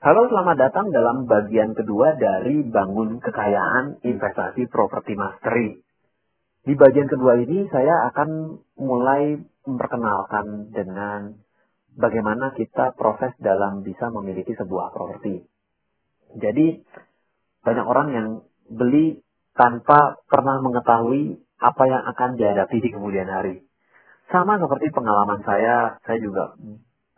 Halo, selamat datang dalam bagian kedua dari Bangun Kekayaan Investasi Properti Mastery. Di bagian kedua ini saya akan mulai memperkenalkan dengan bagaimana kita proses dalam bisa memiliki sebuah properti. Jadi, banyak orang yang beli tanpa pernah mengetahui apa yang akan dihadapi di kemudian hari. Sama seperti pengalaman saya, saya juga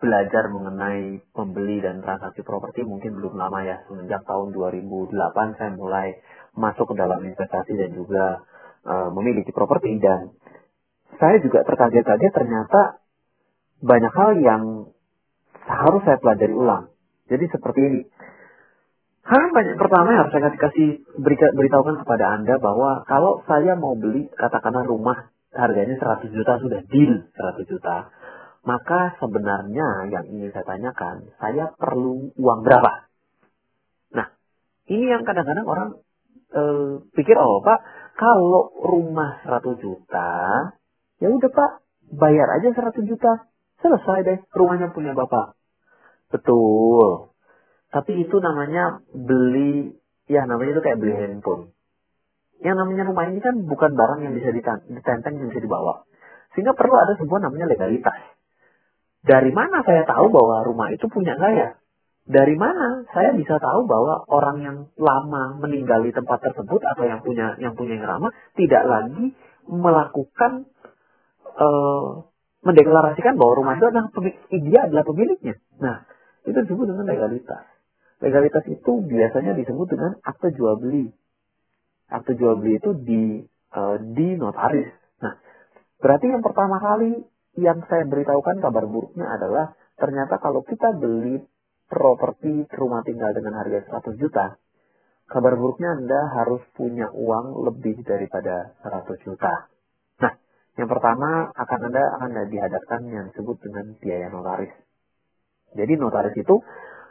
belajar mengenai pembeli dan transaksi properti mungkin belum lama ya. Semenjak tahun 2008 saya mulai masuk ke dalam investasi dan juga uh, memiliki properti dan saya juga terkaget-kaget ternyata banyak hal yang harus saya pelajari ulang. Jadi seperti ini. Hal banyak pertama yang harus saya kasih beritahukan kepada Anda bahwa kalau saya mau beli katakanlah rumah harganya 100 juta sudah deal 100 juta maka sebenarnya yang ingin saya tanyakan, saya perlu uang berapa? Nah, ini yang kadang-kadang orang e, pikir, oh Pak, kalau rumah 100 juta, ya udah Pak, bayar aja 100 juta. Selesai deh, rumahnya punya Bapak. Betul. Tapi itu namanya beli, ya namanya itu kayak beli handphone. Yang namanya rumah ini kan bukan barang yang bisa ditenteng, yang bisa dibawa. Sehingga perlu ada sebuah namanya legalitas. Dari mana saya tahu bahwa rumah itu punya saya? Dari mana saya bisa tahu bahwa orang yang lama meninggal tempat tersebut atau yang punya yang punya yang lama tidak lagi melakukan uh, mendeklarasikan bahwa rumah itu adalah dia adalah pemiliknya. Nah, itu disebut dengan legalitas. Legalitas itu biasanya disebut dengan akte jual beli. Akte jual beli itu di uh, di notaris. Nah, berarti yang pertama kali yang saya beritahukan kabar buruknya adalah ternyata kalau kita beli properti rumah tinggal dengan harga 100 juta, kabar buruknya Anda harus punya uang lebih daripada 100 juta. Nah, yang pertama akan Anda akan dihadapkan yang disebut dengan biaya notaris. Jadi notaris itu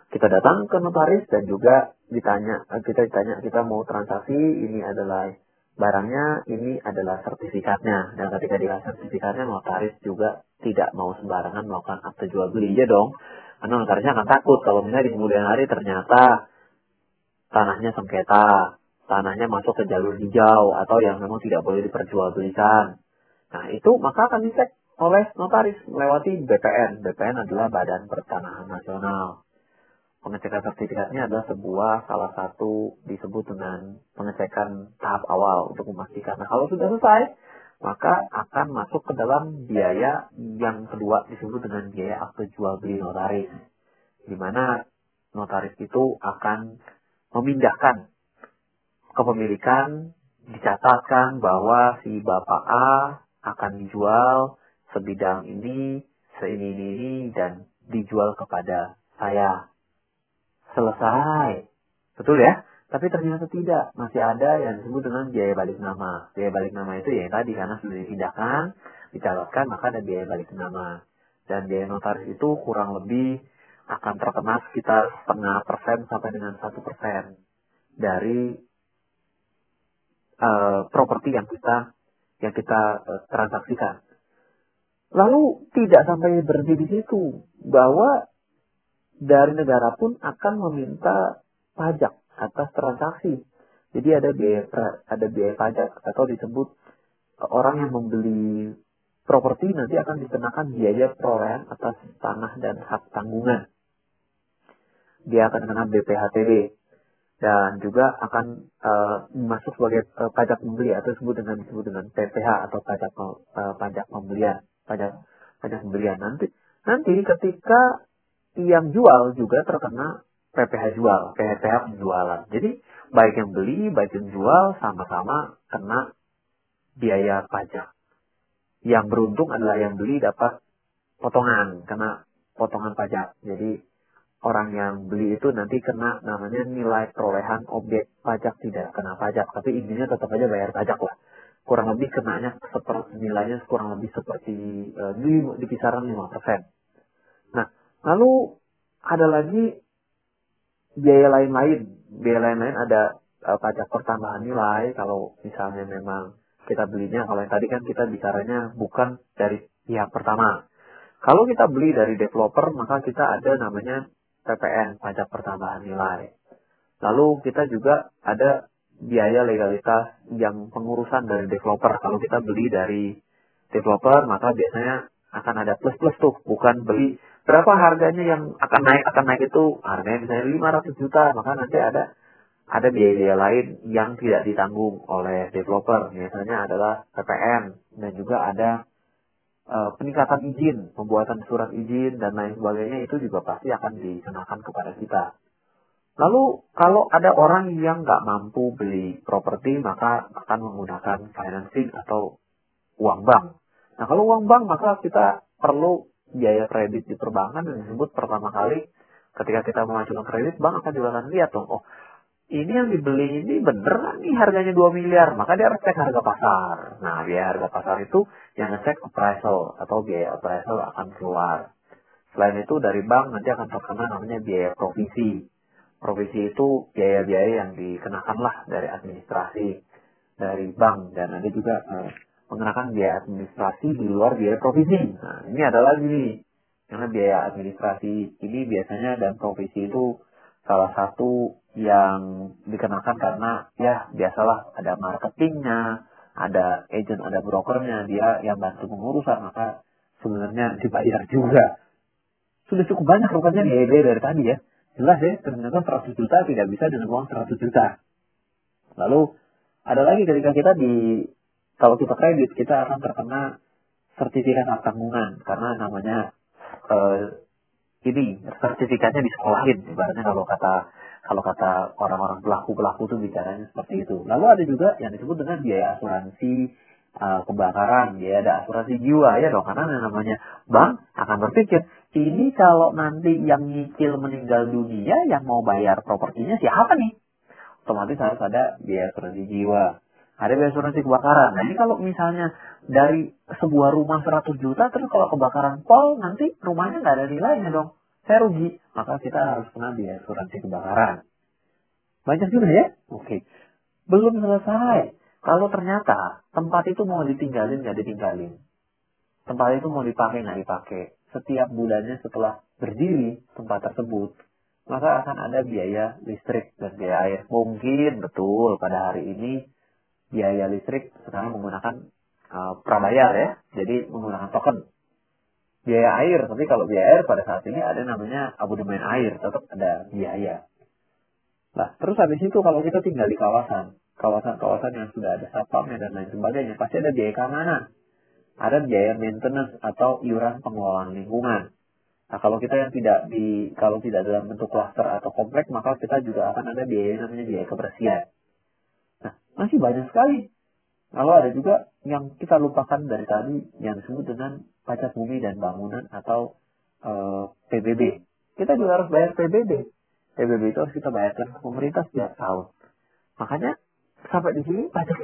kita datang ke notaris dan juga ditanya kita ditanya kita mau transaksi ini adalah barangnya ini adalah sertifikatnya. Dan ketika dikasih sertifikatnya notaris juga tidak mau sembarangan melakukan akte jual beli. Ya dong. Karena notarisnya akan takut kalau misalnya di kemudian hari ternyata tanahnya sengketa tanahnya masuk ke jalur hijau atau yang memang tidak boleh diperjualbelikan. Nah itu maka akan dicek oleh notaris melewati BPN BPN adalah Badan Pertanahan Nasional pengecekan sertifikatnya adalah sebuah salah satu disebut dengan pengecekan tahap awal untuk memastikan. Nah, kalau sudah selesai, maka akan masuk ke dalam biaya yang kedua disebut dengan biaya akte jual beli notaris. Di mana notaris itu akan memindahkan kepemilikan, dicatatkan bahwa si Bapak A akan dijual sebidang ini, seini ini, dan dijual kepada saya selesai. Betul ya? Tapi ternyata tidak. Masih ada yang disebut dengan biaya balik nama. Biaya balik nama itu ya tadi karena sudah dipindahkan, dicatatkan, maka ada biaya balik nama. Dan biaya notaris itu kurang lebih akan terkena sekitar setengah persen sampai dengan satu persen dari uh, properti yang kita yang kita uh, transaksikan. Lalu tidak sampai berhenti di situ bahwa dari negara pun akan meminta pajak atas transaksi. Jadi ada biaya ada biaya pajak atau disebut e, orang yang membeli properti nanti akan dikenakan biaya perolehan atas tanah dan hak tanggungan. Dia akan kena BPHTB dan juga akan uh, masuk sebagai uh, pajak pembeli atau disebut dengan disebut dengan PPH atau pajak uh, pajak pembelian pajak pajak pembelian nanti nanti ketika yang jual juga terkena PPH jual, PPH penjualan. Jadi baik yang beli, baik yang jual sama-sama kena biaya pajak. Yang beruntung adalah yang beli dapat potongan, kena potongan pajak. Jadi orang yang beli itu nanti kena namanya nilai perolehan objek pajak tidak kena pajak, tapi intinya tetap aja bayar pajak lah. Kurang lebih kenanya seperti nilainya kurang lebih seperti di, di kisaran 5%. Lalu ada lagi biaya lain-lain. Biaya lain-lain ada uh, pajak pertambahan nilai kalau misalnya memang kita belinya kalau yang tadi kan kita bicaranya bukan dari pihak pertama. Kalau kita beli dari developer maka kita ada namanya PPN, pajak pertambahan nilai. Lalu kita juga ada biaya legalitas yang pengurusan dari developer. Kalau kita beli dari developer, maka biasanya akan ada plus-plus tuh, bukan beli berapa harganya yang akan naik akan naik itu harganya misalnya 500 juta, maka nanti ada ada biaya-biaya lain yang tidak ditanggung oleh developer. Biasanya adalah PPN dan juga ada uh, peningkatan izin, pembuatan surat izin dan lain sebagainya itu juga pasti akan dikenakan kepada kita. Lalu kalau ada orang yang nggak mampu beli properti maka akan menggunakan financing atau uang bank. Nah kalau uang bank maka kita perlu biaya kredit di perbankan yang disebut pertama kali ketika kita mengajukan kredit bank akan juga akan lihat dong oh ini yang dibeli ini bener nih harganya 2 miliar? Maka dia harus cek harga pasar. Nah biaya harga pasar itu yang ngecek appraisal atau biaya appraisal akan keluar. Selain itu dari bank nanti akan terkena namanya biaya provisi. Provisi itu biaya-biaya yang dikenakan lah dari administrasi dari bank. Dan ada juga eh, mengenakan biaya administrasi di luar biaya provisi. Nah, ini adalah gini, karena biaya administrasi ini biasanya dan provisi itu salah satu yang dikenakan karena ya biasalah ada marketingnya, ada agent, ada brokernya, dia yang bantu pengurusan, maka sebenarnya dibayar juga. Sudah cukup banyak rupanya biaya dari tadi ya. Jelas ya, ternyata 100 juta tidak bisa dengan uang 100 juta. Lalu ada lagi ketika kita di kalau kita kredit kita akan terkena sertifikat tanggungan karena namanya uh, ini sertifikatnya disekolahin ibaratnya kalau kata kalau kata orang-orang pelaku pelaku itu bicaranya seperti itu. Lalu ada juga yang disebut dengan biaya asuransi uh, kebakaran ya ada asuransi jiwa ya dong karena namanya bank akan berpikir ini kalau nanti yang nyicil meninggal dunia yang mau bayar propertinya siapa nih? Otomatis harus ada biaya asuransi jiwa ada biaya asuransi kebakaran. Nah ini kalau misalnya dari sebuah rumah 100 juta, terus kalau kebakaran pol, nanti rumahnya nggak ada nilainya dong. Saya rugi. Maka kita harus kena biaya asuransi kebakaran. Banyak juga ya? Oke. Belum selesai. Kalau ternyata tempat itu mau ditinggalin nggak ditinggalin. Tempat itu mau dipakai nggak dipakai. Setiap bulannya setelah berdiri tempat tersebut, maka akan ada biaya listrik dan biaya air. Mungkin betul pada hari ini biaya listrik sekarang menggunakan uh, prabayar ya, jadi menggunakan token. Biaya air, tapi kalau biaya air pada saat ini ada namanya abonemen air, tetap ada biaya. Nah, terus habis itu kalau kita tinggal di kawasan, kawasan-kawasan yang sudah ada satpamnya dan lain sebagainya, pasti ada biaya keamanan. Ada biaya maintenance atau iuran pengelolaan lingkungan. Nah, kalau kita yang tidak di kalau tidak dalam bentuk klaster atau komplek, maka kita juga akan ada biaya namanya biaya kebersihan. Masih banyak sekali. Lalu ada juga yang kita lupakan dari tadi yang disebut dengan pajak bumi dan bangunan atau uh, eh, PBB. Kita juga harus bayar PBB. PBB itu harus kita bayarkan ke pemerintah setiap tahun. Makanya sampai di sini pajak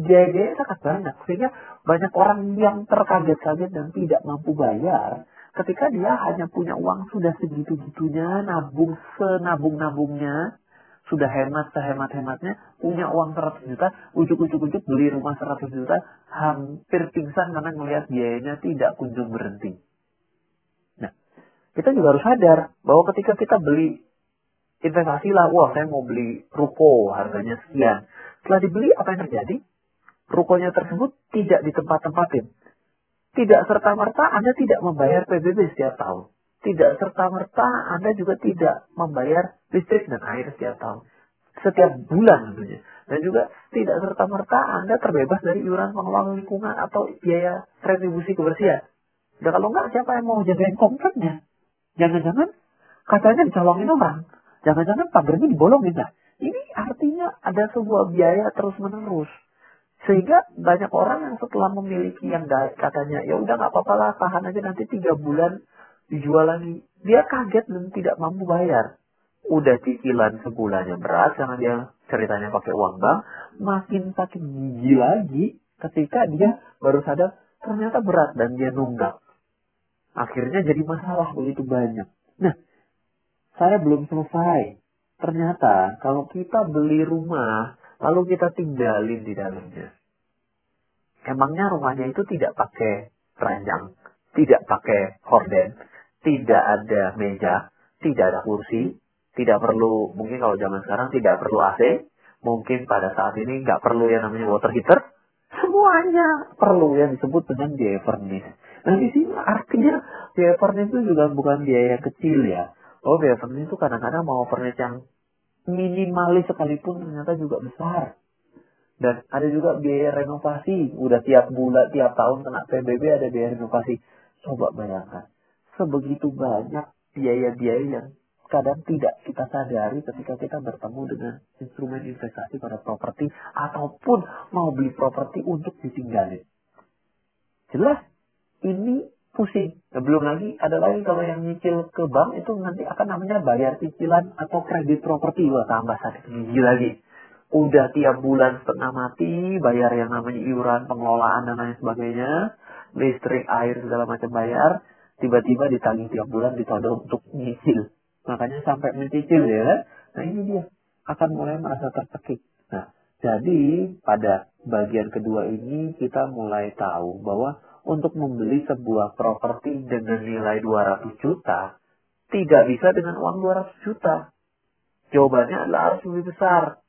biaya sangat banyak sehingga banyak orang yang terkaget-kaget dan tidak mampu bayar ketika dia hanya punya uang sudah segitu-gitunya nabung senabung-nabungnya sudah hemat sehemat-hematnya, punya uang 100 juta, ujuk-ujuk-ujuk beli rumah 100 juta, hampir pingsan karena melihat biayanya tidak kunjung berhenti. Nah, kita juga harus sadar bahwa ketika kita beli investasi lah, wah saya mau beli ruko harganya sekian. Setelah dibeli, apa yang terjadi? Rukonya tersebut tidak di tempat-tempatin. Tidak serta-merta Anda tidak membayar PBB setiap tahun tidak serta-merta Anda juga tidak membayar listrik dan air setiap tahun. Setiap bulan tentunya. Dan juga tidak serta-merta Anda terbebas dari iuran pengelolaan lingkungan atau biaya retribusi kebersihan. Dan kalau enggak, siapa yang mau jagain kompleknya? Jangan-jangan katanya dicolongin orang. Jangan-jangan pagarnya dibolongin. Nah, ini artinya ada sebuah biaya terus-menerus. Sehingga banyak orang yang setelah memiliki yang katanya, ya udah nggak apa-apa lah, tahan aja nanti tiga bulan dijual lagi. Dia kaget dan tidak mampu bayar. Udah cicilan sebulannya berat karena dia ceritanya pakai uang bank, makin sakit gigi lagi ketika dia baru sadar ternyata berat dan dia nunggak. Akhirnya jadi masalah begitu banyak. Nah, saya belum selesai. Ternyata kalau kita beli rumah, lalu kita tinggalin di dalamnya. Emangnya rumahnya itu tidak pakai ranjang, tidak pakai horden, tidak ada meja, tidak ada kursi, tidak perlu, mungkin kalau zaman sekarang tidak perlu AC, mungkin pada saat ini nggak perlu yang namanya water heater, semuanya perlu yang disebut dengan biaya furnish. Nah di sini artinya biaya furnish itu juga bukan biaya kecil ya. Oh biaya furnish itu kadang-kadang mau furnish yang minimalis sekalipun ternyata juga besar. Dan ada juga biaya renovasi. Udah tiap bulan, tiap tahun kena PBB ada biaya renovasi. Coba bayangkan. Sebegitu banyak biaya-biaya yang kadang tidak kita sadari ketika kita bertemu dengan instrumen investasi pada properti ataupun mau beli properti untuk ditinggalin. Jelas ini pusing. Nah, belum lagi ada lagi kalau yang nyicil ke bank itu nanti akan namanya bayar cicilan atau kredit properti. Wah tambah sakit gigi lagi. Udah tiap bulan setengah mati bayar yang namanya iuran pengelolaan dan lain sebagainya. Listrik, air segala macam bayar. Tiba-tiba ditagih tiap bulan ditodong untuk nyicil Makanya sampai mencicil ya. Kan? Nah ini dia akan mulai merasa tercekik. Nah, jadi pada bagian kedua ini kita mulai tahu bahwa untuk membeli sebuah properti dengan nilai 200 juta tidak bisa dengan uang 200 juta. Jawabannya adalah harus lebih besar.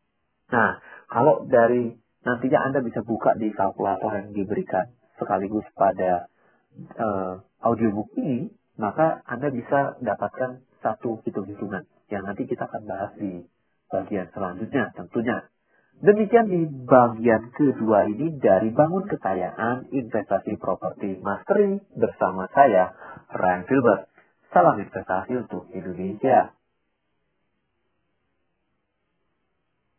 Nah, kalau dari nantinya Anda bisa buka di kalkulator yang diberikan sekaligus pada uh, audiobook ini, maka Anda bisa dapatkan satu hitung-hitungan yang nanti kita akan bahas di bagian selanjutnya tentunya. Demikian di bagian kedua ini dari Bangun Kekayaan Investasi Properti Mastery bersama saya, Ryan Filbert. Salam investasi untuk Indonesia.